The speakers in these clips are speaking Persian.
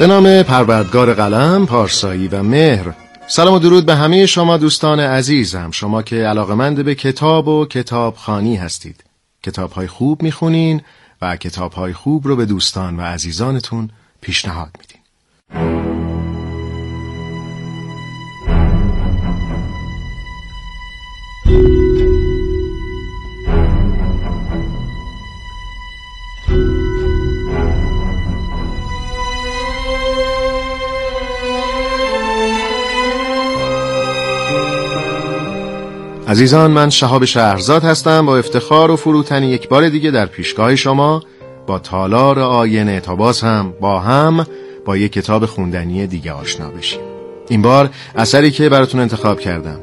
به نام پروردگار قلم، پارسایی و مهر. سلام و درود به همه شما دوستان عزیزم. شما که علاقمند به کتاب و کتابخانی هستید. کتاب خوب می‌خونین و کتاب های خوب رو به دوستان و عزیزانتون پیشنهاد میدین. عزیزان من شهاب شهرزاد هستم با افتخار و فروتنی یک بار دیگه در پیشگاه شما. با تالار آینه تا باز هم با هم با یک کتاب خوندنی دیگه آشنا بشیم. این بار اثری که براتون انتخاب کردم.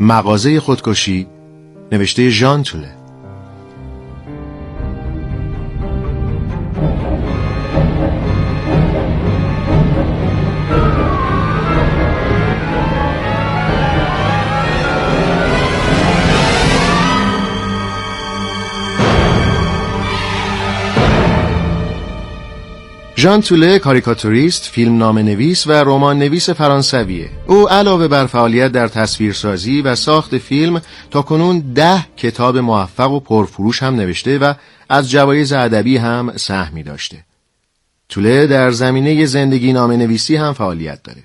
مغازه خودکشی نوشته ژان توله. ژان توله کاریکاتوریست، فیلم نام نویس و رمان نویس فرانسویه. او علاوه بر فعالیت در تصویرسازی و ساخت فیلم تا کنون ده کتاب موفق و پرفروش هم نوشته و از جوایز ادبی هم سهمی داشته. توله در زمینه زندگی نام نویسی هم فعالیت داره.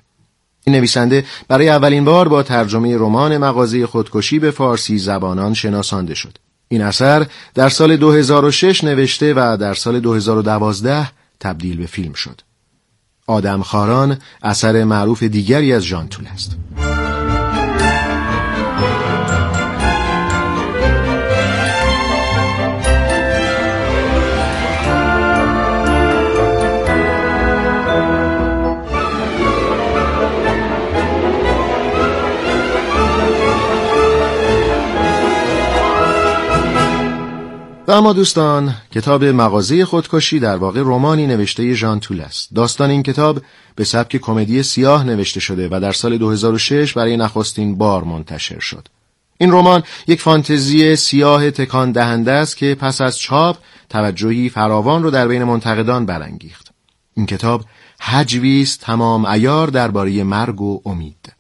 این نویسنده برای اولین بار با ترجمه رمان مغازه خودکشی به فارسی زبانان شناسانده شد. این اثر در سال 2006 نوشته و در سال 2012 تبدیل به فیلم شد. آدم خاران اثر معروف دیگری از ژان تول است. و اما دوستان کتاب مغازه خودکشی در واقع رومانی نوشته ژان تول است. داستان این کتاب به سبک کمدی سیاه نوشته شده و در سال 2006 برای نخستین بار منتشر شد. این رمان یک فانتزی سیاه تکان دهنده است که پس از چاپ توجهی فراوان رو در بین منتقدان برانگیخت. این کتاب حجوی تمام ایار درباره مرگ و امید.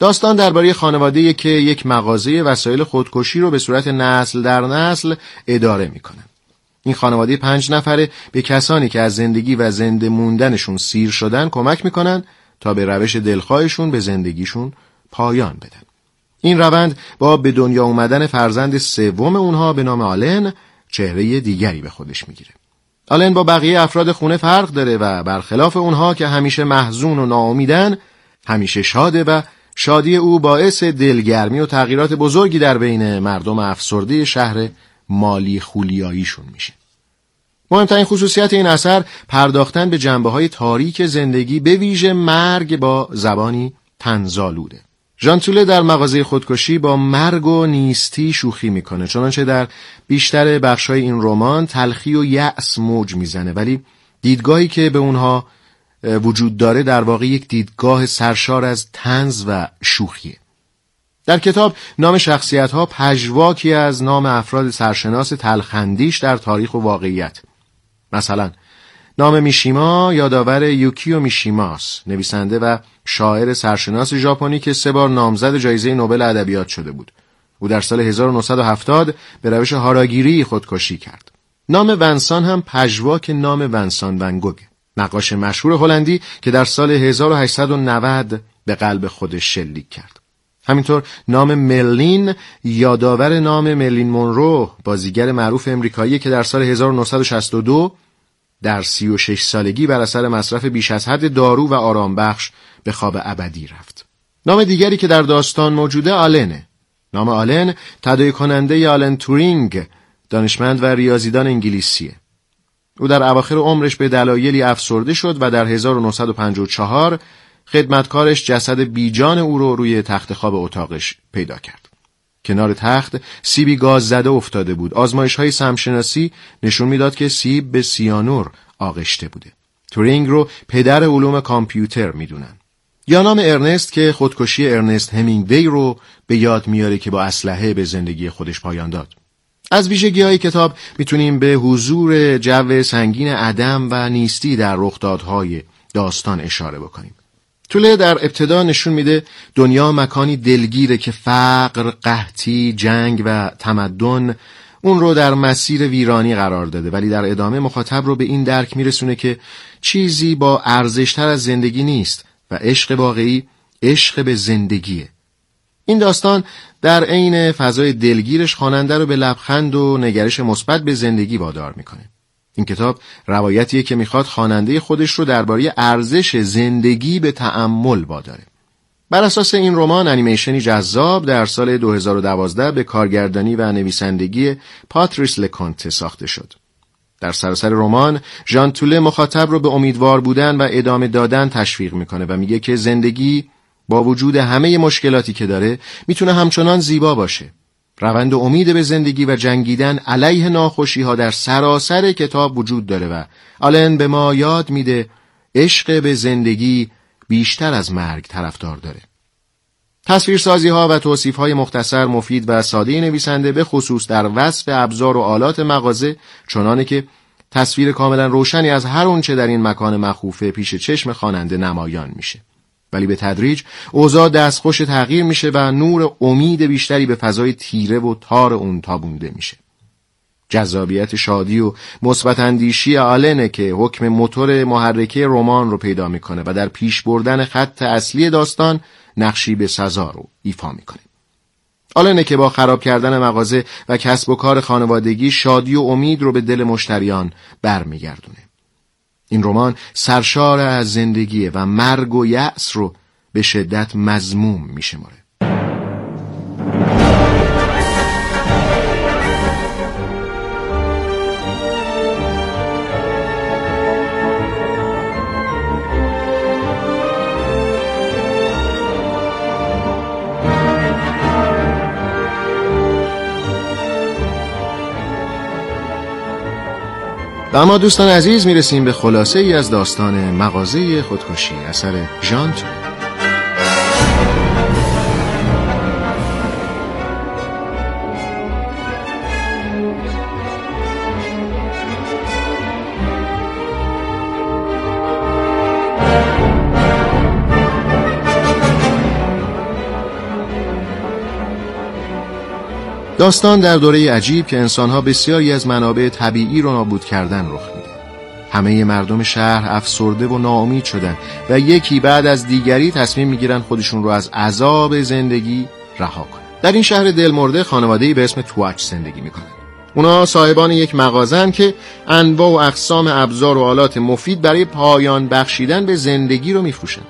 داستان درباره خانواده که یک مغازه وسایل خودکشی رو به صورت نسل در نسل اداره می‌کنه. این خانواده پنج نفره به کسانی که از زندگی و زنده موندنشون سیر شدن کمک می‌کنن تا به روش دلخواهشون به زندگیشون پایان بدن. این روند با به دنیا اومدن فرزند سوم اونها به نام آلن چهره دیگری به خودش می‌گیره. آلن با بقیه افراد خونه فرق داره و برخلاف اونها که همیشه محزون و ناامیدن همیشه شاده و شادی او باعث دلگرمی و تغییرات بزرگی در بین مردم افسرده شهر مالی خولیاییشون میشه. مهمترین خصوصیت این اثر پرداختن به جنبه های تاریک زندگی به ویژه مرگ با زبانی تنزالوده. ژانتوله در مغازه خودکشی با مرگ و نیستی شوخی می‌کنه چنانچه در بیشتر بخشای این رمان تلخی و یأس موج می‌زنه ولی دیدگاهی که به اونها وجود داره در واقع یک دیدگاه سرشار از تنز و شوخیه در کتاب نام شخصیت ها پژواکی از نام افراد سرشناس تلخندیش در تاریخ و واقعیت. مثلا نام میشیما یادآور یوکیو میشیماس نویسنده و شاعر سرشناس ژاپنی که سه بار نامزد جایزه نوبل ادبیات شده بود. او در سال 1970 به روش هاراگیری خودکشی کرد. نام ونسان هم پژواک نام ونسان ونگوگ نقاش مشهور هلندی که در سال 1890 به قلب خودش شلیک کرد. همینطور نام ملین یادآور نام ملین مونرو بازیگر معروف امریکایی که در سال 1962 در 36 سالگی بر اثر مصرف بیش از حد دارو و آرامبخش به خواب ابدی رفت. نام دیگری که در داستان موجوده آلنه. نام آلن تدایی کننده آلن تورینگ دانشمند و ریاضیدان انگلیسیه. او در اواخر عمرش به دلایلی افسرده شد و در 1954 خدمتکارش جسد بیجان او رو روی تخت خواب اتاقش پیدا کرد. کنار تخت سیبی گاز زده افتاده بود. آزمایش های سمشناسی نشون می‌داد که سیب به سیانور آغشته بوده. تورینگ رو پدر علوم کامپیوتر می‌دونن. یا نام ارنست که خودکشی ارنست همینگوی رو به یاد میاره که با اسلحه به زندگی خودش پایان داد. از ویژگی های کتاب می‌تونیم به حضور جو سنگین عدم و نیستی در رخدادهای داستان اشاره بکنیم. طوله در ابتدا نشون میده دنیا مکانی دلگیره که فقر، قحطی، جنگ و تمدن اون رو در مسیر ویرانی قرار داده ولی در ادامه مخاطب رو به این درک میرسونه که چیزی با ارزشتر از زندگی نیست و عشق واقعی عشق به زندگیه این داستان در عین فضای دلگیرش خواننده رو به لبخند و نگرش مثبت به زندگی وادار می‌کنه این کتاب روایتیه که می‌خواد خواننده خودش رو درباره ارزش زندگی به تأمل واداره بر اساس این رمان انیمیشنی جذاب در سال 2012 به کارگردانی و نویسندگی پاتریس لکونته ساخته شد. در سراسر رمان ژان توله مخاطب رو به امیدوار بودن و ادامه دادن تشویق می‌کنه و میگه که زندگی با وجود همه مشکلاتی که داره می‌تونه همچنان زیبا باشه. روند امید به زندگی و جنگیدن علیه ناخوشی ها در سراسر کتاب وجود داره و آلن به ما یاد میده عشق به زندگی بیشتر از مرگ طرفدار داره. تصویرسازی ها و توصیف های مختصر مفید و ساده نویسنده به خصوص در وصف ابزار و آلات مغازه چنانه که تصویر کاملا روشنی از هر اونچه در این مکان مخوفه پیش چشم خواننده نمایان میشه. ولی به تدریج اوضاع دستخوش تغییر میشه و نور امید بیشتری به فضای تیره و تار اون تابونده میشه. جذابیت شادی و مثبت اندیشی آلنه که حکم موتور محرکه رمان رو پیدا می‌کنه و در پیش بردن خط اصلی داستان نقشی به سزا رو ایفا می‌کنه. آلنه که با خراب کردن مغازه و کسب و کار خانوادگی شادی و امید رو به دل مشتریان برمیگردونه. این رمان سرشار از زندگیه و مرگ و یأس رو به شدت مزموم میشماره. و اما دوستان عزیز می‌رسیم به خلاصه ای از داستان مغازه خودکشی اثر ژان داستان در دوره عجیب که انسانها بسیاری از منابع طبیعی رو نابود کردن رخ میده. همه مردم شهر افسرده و ناامید شدن و یکی بعد از دیگری تصمیم می‌گیرن خودشون رو از عذاب زندگی رها کنن. در این شهر دلمرده خانواده‌ای به اسم تواچ زندگی می‌کنن. اونا صاحبان یک مغازن که انواع و اقسام ابزار و آلات مفید برای پایان بخشیدن به زندگی رو میفروشن.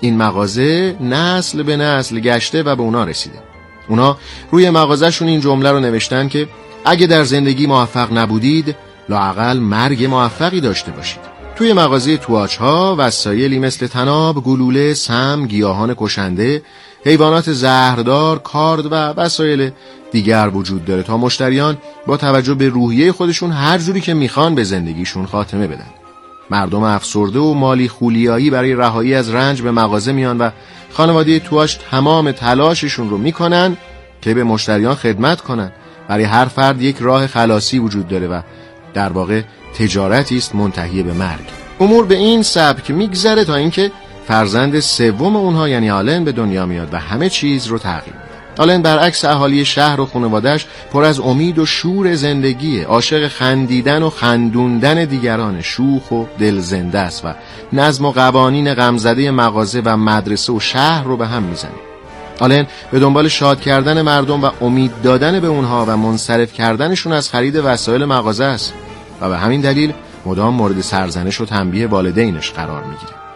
این مغازه نسل به نسل گشته و به اونا رسیده. اونا روی مغازهشون این جمله رو نوشتن که اگه در زندگی موفق نبودید لاقل مرگ موفقی داشته باشید توی مغازه تواچ ها وسایلی مثل تناب، گلوله، سم، گیاهان کشنده، حیوانات زهردار، کارد و وسایل دیگر وجود داره تا مشتریان با توجه به روحیه خودشون هر جوری که می‌خوان به زندگیشون خاتمه بدن. مردم افسرده و مالی خولیایی برای رهایی از رنج به مغازه میان و خانواده تواش تمام تلاششون رو می‌کنن که به مشتریان خدمت کنن. برای هر فرد یک راه خلاصی وجود داره و در واقع تجارتی است منتهی به مرگ. امور به این سبک میگذره تا اینکه فرزند سوم اونها یعنی آلن به دنیا میاد و همه چیز رو تغییر آلن برعکس اهالی شهر و خانوادش پر از امید و شور زندگیه عاشق خندیدن و خندوندن دیگران شوخ و دلزنده است و نظم و قوانین غمزده مغازه و مدرسه و شهر رو به هم می‌زنه. آلن به دنبال شاد کردن مردم و امید دادن به اونها و منصرف کردنشون از خرید وسایل مغازه است و به همین دلیل مدام مورد سرزنش و تنبیه والدینش قرار می‌گیره.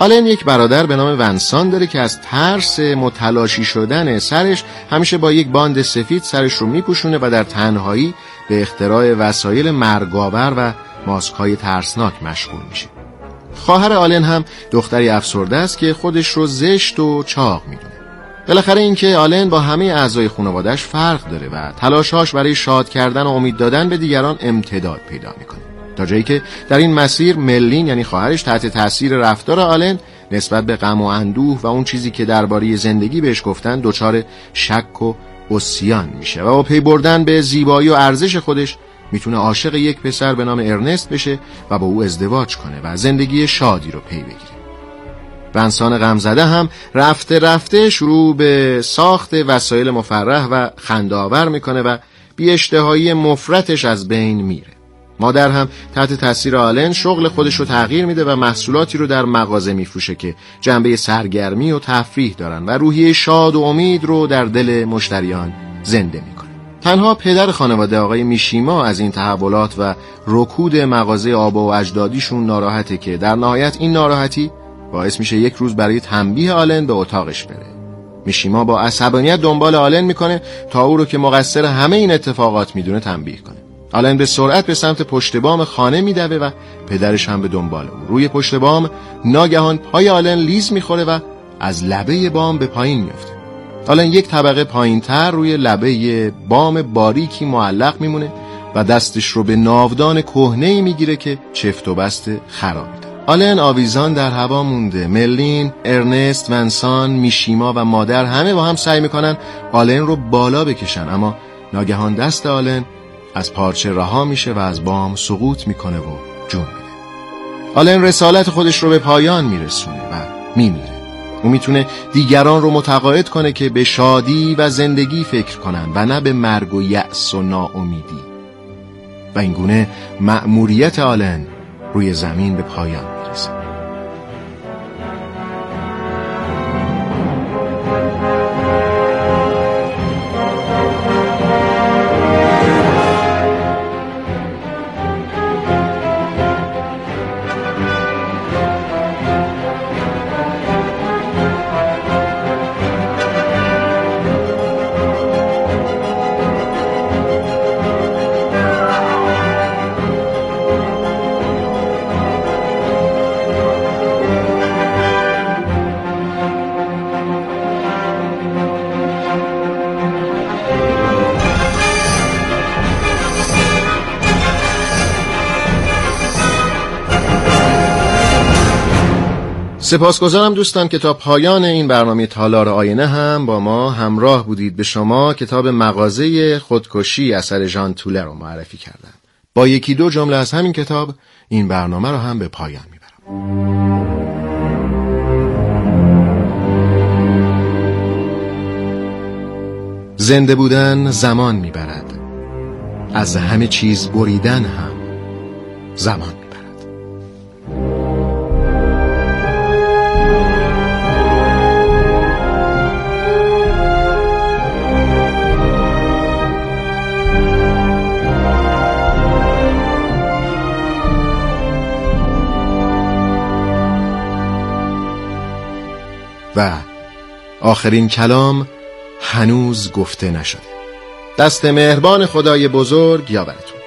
آلن یک برادر به نام ونسان داره که از ترس متلاشی شدن سرش همیشه با یک باند سفید سرش رو میپوشونه و در تنهایی به اختراع وسایل مرگاور و ماسک های ترسناک مشغول میشه. خواهر آلن هم دختری افسرده است که خودش رو زشت و چاق می‌دونه. بالاخره اینکه آلن با همه اعضای خانوادش فرق داره و تلاشهاش برای شاد کردن و امید دادن به دیگران امتداد پیدا می‌کنه. تا جایی که در این مسیر ملین یعنی خواهرش تحت تاثیر رفتار آلن نسبت به غم و اندوه و اون چیزی که درباره زندگی بهش گفتن دچار شک و اسیان میشه و با پی بردن به زیبایی و ارزش خودش می‌تونه عاشق یک پسر به نام ارنست بشه و با او ازدواج کنه و زندگی شادی رو پی بگیره. بنسان غمزده هم رفته رفته شروع به ساخت وسایل مفرح و خندآور می‌کنه و بی اشتهایی مفرتش از بین میره. مادر هم تحت تاثیر آلن شغل خودش رو تغییر میده و محصولاتی رو در مغازه میفروشه که جنبه سرگرمی و تفریح دارن و روحیه شاد و امید رو در دل مشتریان زنده می‌کنه تنها پدر خانواده آقای میشیما از این تحولات و رکود مغازه آبا و اجدادیشون ناراحته که در نهایت این ناراحتی باعث میشه یک روز برای تنبیه آلن به اتاقش بره. میشیما با عصبانیت دنبال آلن می‌کنه تا او رو که مقصر همه این اتفاقات می‌دونه تنبیه کنه. آلن به سرعت به سمت پشت بام خانه میدوه و پدرش هم به دنبال او. روی پشت بام ناگهان پای آلن لیز می‌خوره و از لبه بام به پایین میفته آلن یک طبقه پایینتر روی لبه بام باریکی معلق میمونه و دستش رو به ناودان کهنه می‌گیره که چفت و بست خرابی آلن آویزان در هوا مونده. ملین، ارنست، ونسان، میشیما و مادر همه با هم سعی می‌کنن آلن رو بالا بکشن اما ناگهان دست آلن از پارچه رها میشه و از بام سقوط می‌کنه و جون میده. آلن رسالت خودش رو به پایان میرسونه و میمیره. او می‌تونه دیگران رو متقاعد کنه که به شادی و زندگی فکر کنن و نه به مرگ و یأس و ناامیدی. و اینگونه مأموریت آلن روی زمین به پایان می‌رسه. سپاسگزارم دوستان که تا پایان این برنامه تالار آینه هم با ما همراه بودید. به شما کتاب مغازه خودکشی اثر ژان توله رو معرفی کردم. با یکی دو جمله از همین کتاب این برنامه رو هم به پایان می‌برم. زنده بودن زمان می‌برد. از همه چیز بریدن هم زمان. و آخرین کلام هنوز گفته نشده. دست مهربان خدای بزرگ یاورتون